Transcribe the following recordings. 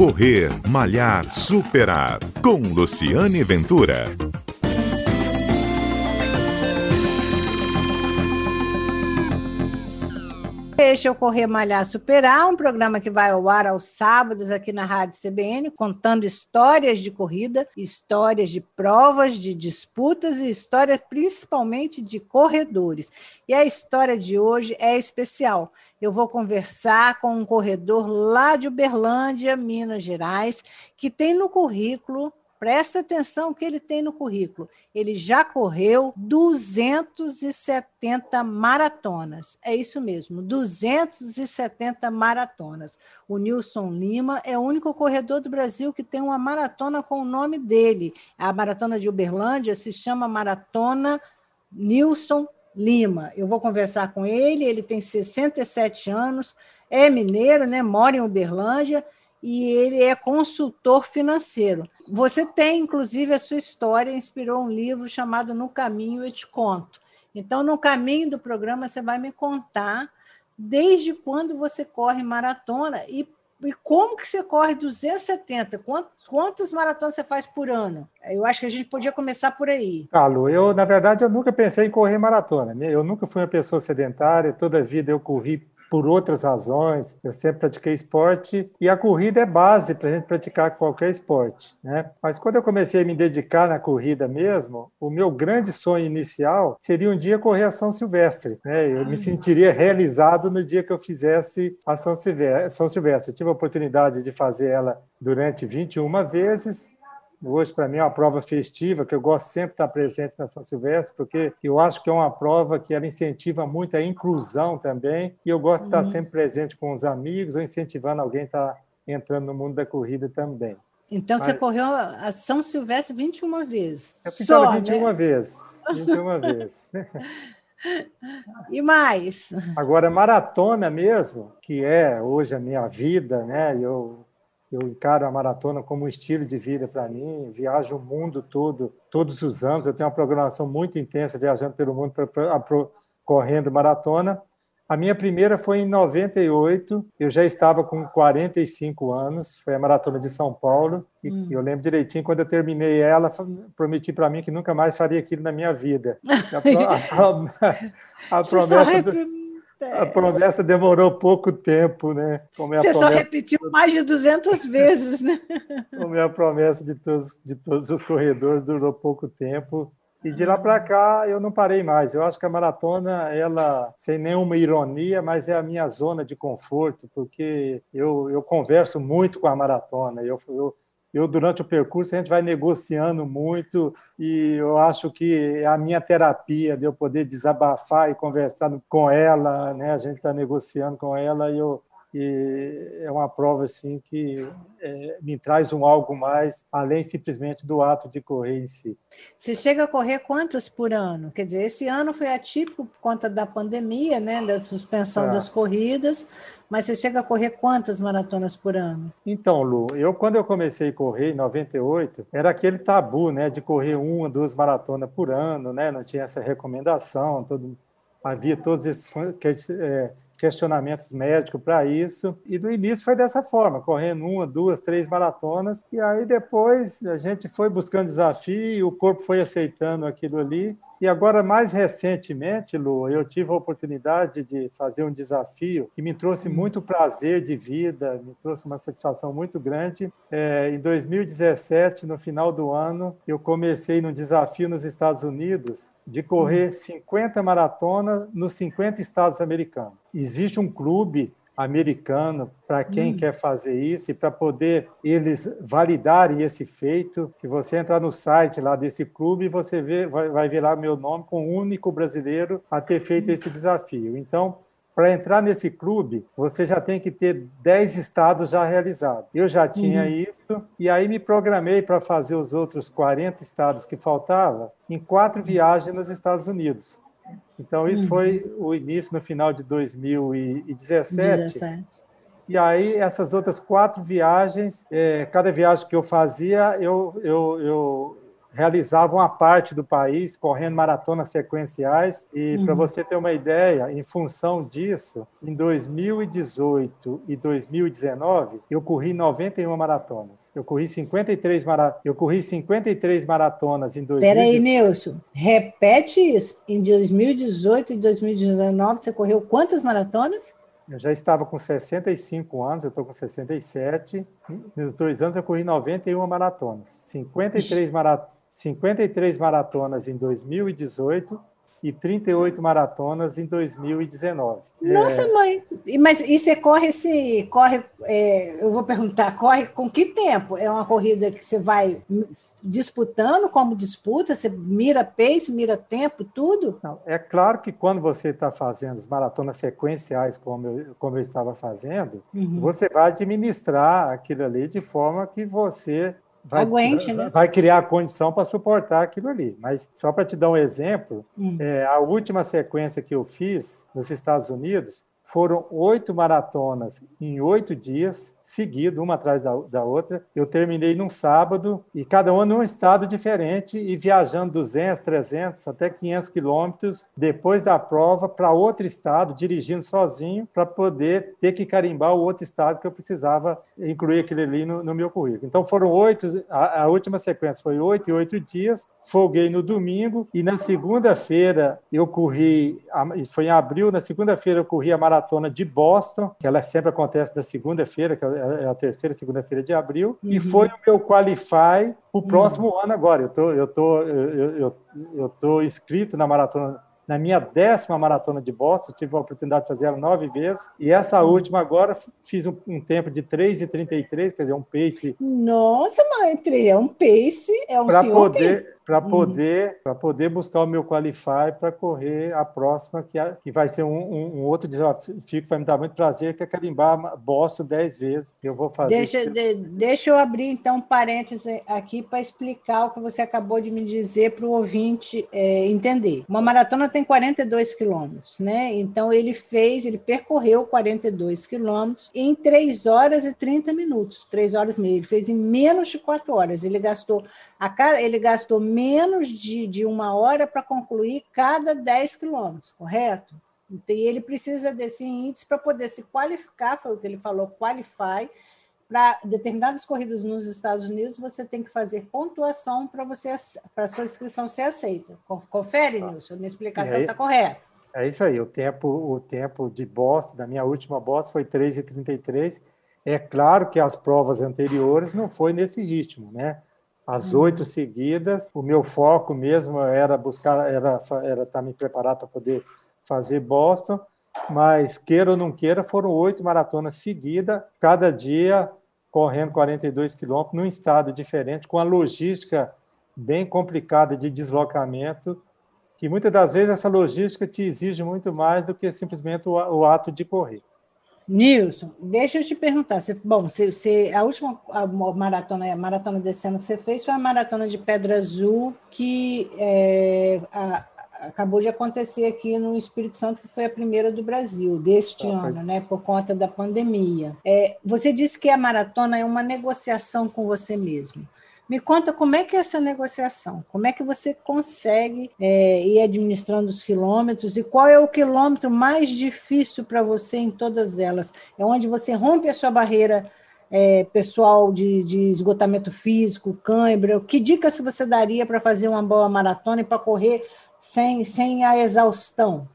Correr, Malhar, Superar. Com Luciane Ventura. Este é o Correr Malhar Superar, um programa que vai ao ar aos sábados aqui na Rádio CBN, contando histórias de corrida, histórias de provas, de disputas e histórias principalmente de corredores. E a história de hoje é especial. Eu vou conversar com um corredor lá de Uberlândia, Minas Gerais, que tem no currículo Presta atenção que ele tem no currículo. Ele já correu 270 maratonas. É isso mesmo, 270 maratonas. O Nilson Lima é o único corredor do Brasil que tem uma maratona com o nome dele. A maratona de Uberlândia se chama Maratona Nilson Lima. Eu vou conversar com ele, ele tem 67 anos, é mineiro, né? Mora em Uberlândia e ele é consultor financeiro. Você tem, inclusive, a sua história inspirou um livro chamado No Caminho Eu Te Conto. Então, no caminho do programa, você vai me contar desde quando você corre maratona e, e como que você corre 270? Quantas, quantas maratonas você faz por ano? Eu acho que a gente podia começar por aí. Carlos, eu, na verdade, eu nunca pensei em correr maratona. Eu nunca fui uma pessoa sedentária, toda a vida eu corri por outras razões. Eu sempre pratiquei esporte e a corrida é base para a gente praticar qualquer esporte. Né? Mas quando eu comecei a me dedicar na corrida mesmo, o meu grande sonho inicial seria um dia correr a São Silvestre. Né? Eu me sentiria realizado no dia que eu fizesse a São Silvestre. Eu tive a oportunidade de fazer ela durante 21 vezes Hoje, para mim, é uma prova festiva, que eu gosto sempre de estar presente na São Silvestre, porque eu acho que é uma prova que ela incentiva muito a inclusão também, e eu gosto de estar uhum. sempre presente com os amigos ou incentivando alguém a estar entrando no mundo da corrida também. Então, Mas... você correu a São Silvestre 21 vezes. Eu Só, ela 21 né? vezes. 21 vezes. E mais? Agora, maratona mesmo, que é hoje a minha vida, né? Eu eu encaro a maratona como um estilo de vida para mim. Viajo o mundo todo, todos os anos. Eu tenho uma programação muito intensa viajando pelo mundo, pra, pra, pra, correndo maratona. A minha primeira foi em 98, eu já estava com 45 anos, foi a Maratona de São Paulo, e hum. eu lembro direitinho, quando eu terminei ela, prometi para mim que nunca mais faria aquilo na minha vida. A, a, a, a promessa... Do a promessa demorou pouco tempo, né? É Você promessa... só repetiu mais de 200 vezes, né? Como é a promessa de todos, de todos os corredores, durou pouco tempo. E de lá para cá eu não parei mais. Eu acho que a maratona, ela, sem nenhuma ironia, mas é a minha zona de conforto, porque eu, eu converso muito com a maratona. Eu, eu, eu, durante o percurso, a gente vai negociando muito e eu acho que é a minha terapia de eu poder desabafar e conversar com ela, né? A gente está negociando com ela e eu, e é uma prova assim que é, me traz um algo mais além simplesmente do ato de correr em si. Você chega a correr quantas por ano? Quer dizer, esse ano foi atípico por conta da pandemia, né, da suspensão é. das corridas, mas você chega a correr quantas maratonas por ano? Então, Lu, eu quando eu comecei a correr em 98, era aquele tabu, né, de correr uma, duas maratonas por ano, né, não tinha essa recomendação, todo havia todos esses é, questionamentos médicos para isso. E no início foi dessa forma, correndo uma, duas, três maratonas. E aí depois a gente foi buscando desafio, o corpo foi aceitando aquilo ali. E agora, mais recentemente, Lu, eu tive a oportunidade de fazer um desafio que me trouxe hum. muito prazer de vida, me trouxe uma satisfação muito grande. É, em 2017, no final do ano, eu comecei num desafio nos Estados Unidos de correr 50 hum. maratonas nos 50 estados americanos. Existe um clube americano para quem hum. quer fazer isso e para poder eles validarem esse feito. Se você entrar no site lá desse clube, você vê, vai, vai ver lá meu nome com o único brasileiro a ter feito hum. esse desafio. Então, para entrar nesse clube, você já tem que ter 10 estados já realizados. Eu já tinha uhum. isso, e aí me programei para fazer os outros 40 estados que faltavam em quatro viagens nos Estados Unidos. Então, isso uhum. foi o início no final de 2017. 17. E aí, essas outras quatro viagens, é, cada viagem que eu fazia, eu, eu, eu, realizavam a parte do país, correndo maratonas sequenciais. E, uhum. para você ter uma ideia, em função disso, em 2018 e 2019, eu corri 91 maratonas. Eu corri 53, mara... eu corri 53 maratonas em 2018. Peraí, Nilson, repete isso. Em 2018 e 2019, você correu quantas maratonas? Eu já estava com 65 anos, eu estou com 67. Nos dois anos eu corri 91 maratonas. 53, mara... 53 maratonas em 2018 e 38 maratonas em 2019. Nossa, é... mãe! Mas e você corre esse. Corre, é, eu vou perguntar, corre com que tempo? É uma corrida que você vai disputando como disputa? Você mira pace, mira tempo, tudo? Não, é claro que quando você está fazendo as maratonas sequenciais, como eu, como eu estava fazendo, uhum. você vai administrar aquilo ali de forma que você vai, Aguente, né? vai criar condição para suportar aquilo ali. Mas só para te dar um exemplo, hum. é, a última sequência que eu fiz nos Estados Unidos foram oito maratonas em oito dias, seguido, uma atrás da, da, outra. Eu terminei num sábado e cada uma num estado diferente e viajando 200, 300, até 500 quilômetros depois da prova para outro estado, dirigindo sozinho para poder ter que carimbar o outro estado que eu precisava incluir aquele ali no, no meu currículo. Então foram oito, a, a última sequência foi oito e oito dias, folguei no domingo e na segunda-feira eu corri, isso foi em abril, na segunda-feira eu corri a maratona de Boston, que ela sempre acontece na segunda-feira, que é é a terceira segunda-feira de abril, uhum. e foi o meu qualify o uhum. próximo uhum. ano agora. Eu tô, eu tô, eu, eu, eu tô inscrito na maratona na minha décima maratona de Boston, tive a oportunidade de fazer ela nove vezes, e essa uhum. última agora fiz um, um tempo de 3,33, quer dizer, um pace. Nossa, mãe, é um pace, é um Para poder, para uhum. poder, para poder buscar o meu qualify para correr a próxima, que, é, que vai ser um, um, um, outro desafio que vai me dar muito prazer, que é carimbar Boston dez vezes. Eu vou fazer. Deixa, de, deixa eu abrir então um parênteses aqui para explicar o que você acabou de me dizer para o ouvinte é, entender. Uma maratona tem 42 quilômetros, né? Então ele fez, ele percorreu 42 quilômetros em 3 horas e 30 minutos, 3 horas e meia. Ele fez em menos de 4 horas. Ele gastou a, ele gastou menos de, de uma hora para concluir cada 10 quilômetros, correto? Então, e ele precisa desse índice para poder se qualificar, foi o que ele falou, qualify. Para determinadas corridas nos Estados Unidos, você tem que fazer pontuação para você para sua inscrição ser aceita. Confere, tá. Nilson, minha explicação está correta. É isso aí, o tempo, o tempo de Boston, da minha última Boston, foi 3,33. É claro que as provas anteriores não foi nesse ritmo, né? As uhum. oito seguidas. O meu foco mesmo era buscar, era era estar tá me preparado para poder fazer Boston, mas queira ou não queira, foram oito maratonas seguidas, cada dia correndo 42 quilômetros, num estado diferente, com a logística bem complicada de deslocamento, que muitas das vezes essa logística te exige muito mais do que simplesmente o, o ato de correr. Nilson, deixa eu te perguntar. Você, bom, você, você, a última a maratona, a maratona desse ano que você fez foi a maratona de Pedra Azul, que é, a, acabou de acontecer aqui no Espírito Santo, que foi a primeira do Brasil deste ah, ano, né, por conta da pandemia. É, você disse que a maratona é uma negociação com você mesmo. Me conta como é que é essa negociação, como é que você consegue é, ir administrando os quilômetros e qual é o quilômetro mais difícil para você em todas elas? É onde você rompe a sua barreira é, pessoal de, de, esgotamento físico, cãibra? Que dicas você daria para fazer uma boa maratona e para correr sem, sem a exaustão?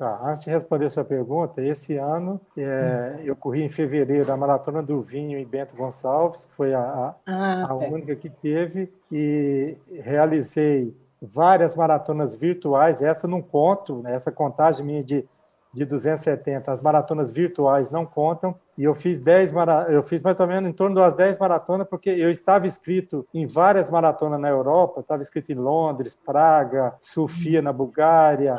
Tá, antes de responder a sua pergunta, esse ano é, hum. eu corri em fevereiro a Maratona do Vinho em Bento Gonçalves, que foi a, ah, a única que teve, e realizei várias maratonas virtuais, essa não conto, né, essa contagem minha de, de 270, as maratonas virtuais não contam, e eu fiz 10 eu fiz mais ou menos em torno das 10 maratonas, porque eu estava inscrito em várias maratonas na Europa, estava inscrito em Londres, Praga, Sofia, na Bulgária,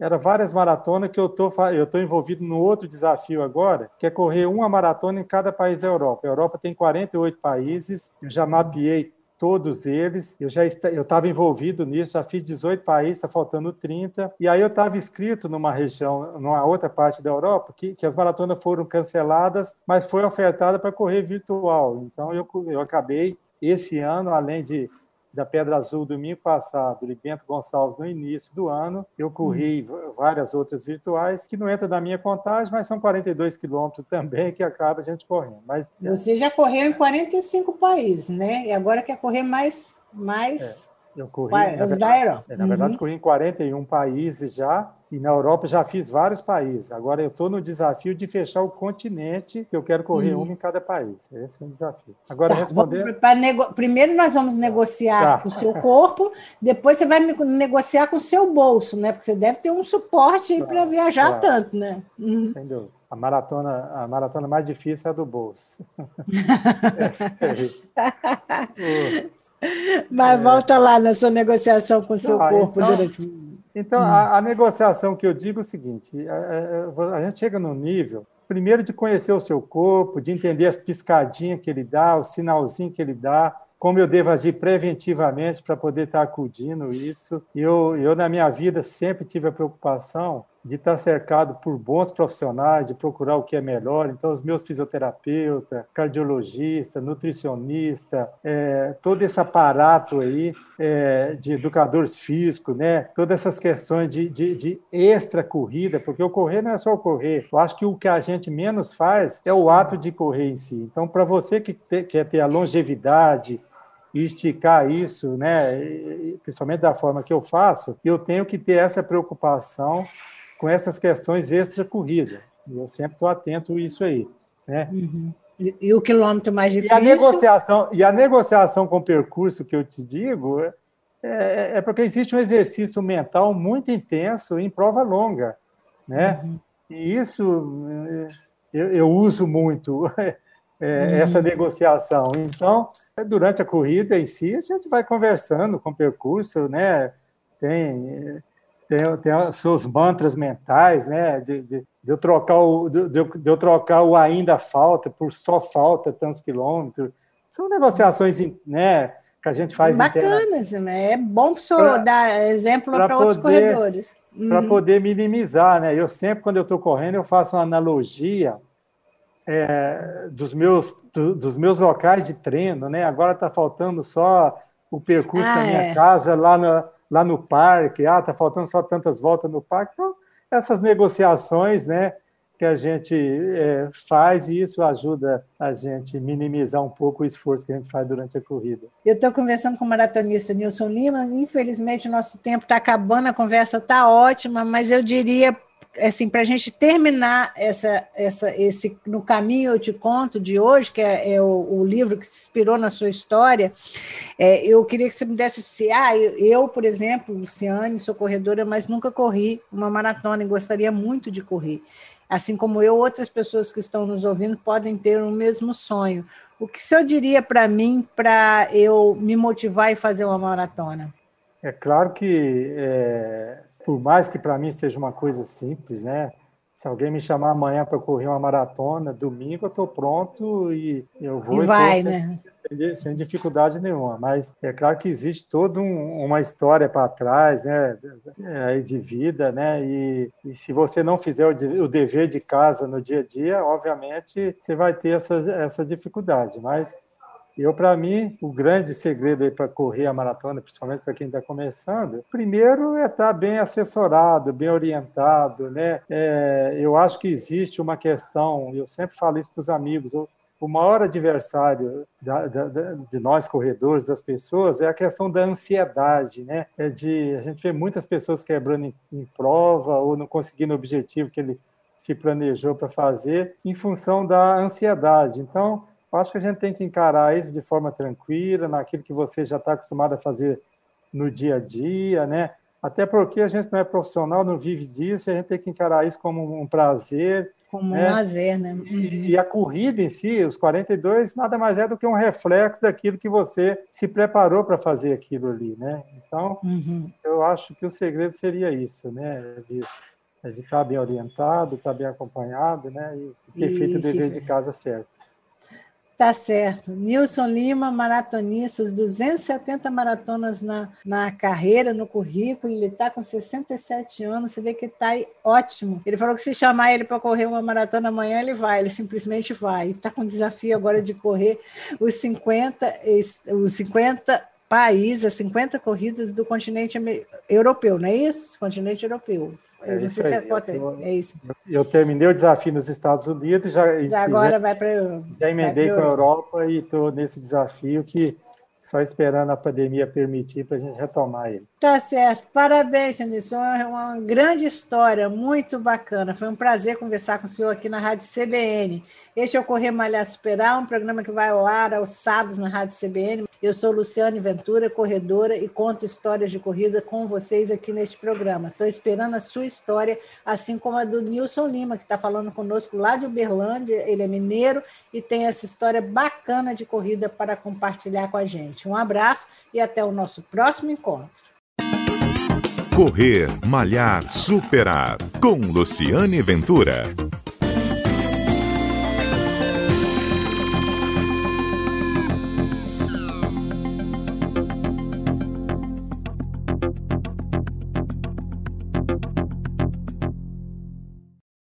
era várias maratonas que eu tô, eu tô envolvido no outro desafio agora, que é correr uma maratona em cada país da Europa. A Europa tem 48 países, eu já mapeei todos eles. Eu já estava envolvido nisso, já fiz 18 países, está faltando 30. E aí eu estava inscrito numa região, numa outra parte da Europa, que, que as maratonas foram canceladas, mas foi ofertada para correr virtual. Então eu, eu acabei esse ano, além de da Pedra Azul domingo passado e Bento Gonçalves no início do ano. Eu corri hum. várias outras virtuais que não entram na minha contagem, mas são 42 quilômetros também que acaba a gente correndo. Mas, Você já correu em 45 países, né? E agora quer correr mais... mais... É. Eu corri, na verdade, da Europa. Na verdade, uhum. corri em 41 países já, e na Europa já fiz vários países. Agora eu estou no desafio de fechar o continente, que eu quero correr uhum. um em cada país. Esse é o desafio. Agora, tá, responder... Nego... Primeiro nós vamos negociar tá. com o seu corpo, depois você vai negociar com o seu bolso, né? Porque você deve ter um suporte para viajar tanto, né? Uhum. Sem dúvida. A maratona, a maratona mais difícil é a do bolso. Mas é. volta lá na sua negociação com o seu Não, corpo então, durante. Então, hum. a, a, negociação que eu digo é o seguinte: a, é, é, a, gente chega no nível, primeiro, de conhecer o seu corpo, de entender as piscadinhas que ele dá, o sinalzinho que ele dá, como eu devo agir preventivamente para poder estar acudindo isso. Eu, eu, na minha vida, sempre tive a preocupação de estar cercado por bons profissionais, de procurar o que é melhor. Então, os meus fisioterapeutas, cardiologista, nutricionista, é, todo esse aparato aí é, de educadores físicos, né? Todas essas questões de, de, de, extra corrida, porque o correr não é só correr. Eu acho que o que a gente menos faz é o ato de correr em si. Então, para você que te, quer ter a longevidade, e esticar isso, né, principalmente da forma que eu faço, eu tenho que ter essa preocupação com essas questões extra-corrida. Eu sempre estou atento a isso aí. Né? Uhum. E, e, o quilômetro mais difícil? E a, negociação, e a negociação com o percurso que eu te digo é, é, é porque existe um exercício mental muito intenso em prova longa. Né? Uhum. E isso é, eu, eu uso muito. É, uhum. essa negociação. Então, durante a corrida em si, a gente vai conversando com o percurso, né? Tem tem, tem os seus mantras mentais, né? De, de, de eu trocar o, de, de, eu trocar o ainda falta por só falta tantos quilômetros. São negociações, né? Que a gente faz bacanas, né? É bom para o senhor dar exemplo para outros corredores. Para uhum. poder minimizar, né? Eu sempre, quando eu estou correndo, eu faço uma analogia é, dos, meus, do, dos meus locais de treino, né? Agora está faltando só o percurso ah, da minha é. casa lá no, lá no parque, ah, está faltando só tantas voltas no parque. Então, essas negociações, né, que a gente é, faz e isso ajuda a gente minimizar um pouco o esforço que a gente faz durante a corrida. Eu estou conversando com o maratonista Nilson Lima, infelizmente o nosso tempo está acabando, a conversa está ótima, mas eu diria assim, para a gente terminar essa, essa, esse no caminho eu te conto de hoje, que é, é o, o, livro que se inspirou na sua história, é, eu queria que você me desse se, ah, eu, eu, por exemplo, Luciane, sou corredora, mas nunca corri uma maratona e gostaria muito de correr. Assim como eu, outras pessoas que estão nos ouvindo podem ter o mesmo sonho. O que o senhor diria para mim para eu me motivar e fazer uma maratona? É claro que é por mais que para mim seja uma coisa simples, né? Se alguém me chamar amanhã para correr uma maratona, domingo eu estou pronto e eu vou e vai, né? Sem, sem, dificuldade nenhuma. Mas é claro que existe toda um, uma história para trás, né? De, de vida, né? E, e, se você não fizer o, o, dever de casa no dia a dia, obviamente você vai ter essa, essa dificuldade. Mas eu, para mim, o grande segredo para correr a maratona, principalmente para quem está começando, primeiro é estar tá bem assessorado, bem orientado, né? É, eu acho que existe uma questão, eu sempre falo isso para os amigos, o maior adversário da, da, de nós corredores, das pessoas, é a questão da ansiedade, né? É de a gente vê muitas pessoas quebrando em, em prova ou não conseguindo o objetivo que ele se planejou para fazer em função da ansiedade. Então, acho que a gente tem que encarar isso de forma tranquila, naquilo que você já está acostumado a fazer no dia a dia, né? Até porque a gente não é profissional, não vive disso, a gente tem que encarar isso como um prazer. Como né? um lazer, né? Uhum. E, e, a corrida em si, os 42, nada mais é do que um reflexo daquilo que você se preparou para fazer aquilo ali, né? Então, uhum. eu acho que o segredo seria isso, né? De, de estar bem orientado, estar bem acompanhado, né? E ter e feito o dever de casa certo. Tá certo. Nilson Lima, maratonistas, 270 maratonas na, na carreira, no currículo. Ele está com 67 anos, você vê que está ótimo. Ele falou que se chamar ele para correr uma maratona amanhã, ele vai, ele simplesmente vai. Está com desafio agora de correr os 50, os 50 país, as 50 corridas do continente europeu, não é isso? Continente europeu. Eu é não sei se é, eu, é isso. Eu terminei o desafio nos Estados Unidos, já, já agora já, vai para já emendei com a Europa e estou nesse desafio que só esperando a pandemia permitir para a gente retomar ele. Tá certo. Parabéns, Anderson. É uma grande história, muito bacana. Foi um prazer conversar com o senhor aqui na Rádio CBN. Este é o Correr Malhar Superar, um programa que vai ao ar aos sábados na Rádio CBN. Eu sou Luciane Ventura, corredora, e conto histórias de corrida com vocês aqui neste programa. Estou esperando a sua história, assim como a do Nilson Lima, que está falando conosco lá de Uberlândia. Ele é mineiro e tem essa história bacana de corrida para compartilhar com a gente. Um abraço e até o nosso próximo encontro. Correr, Malhar, Superar, com Luciane Ventura.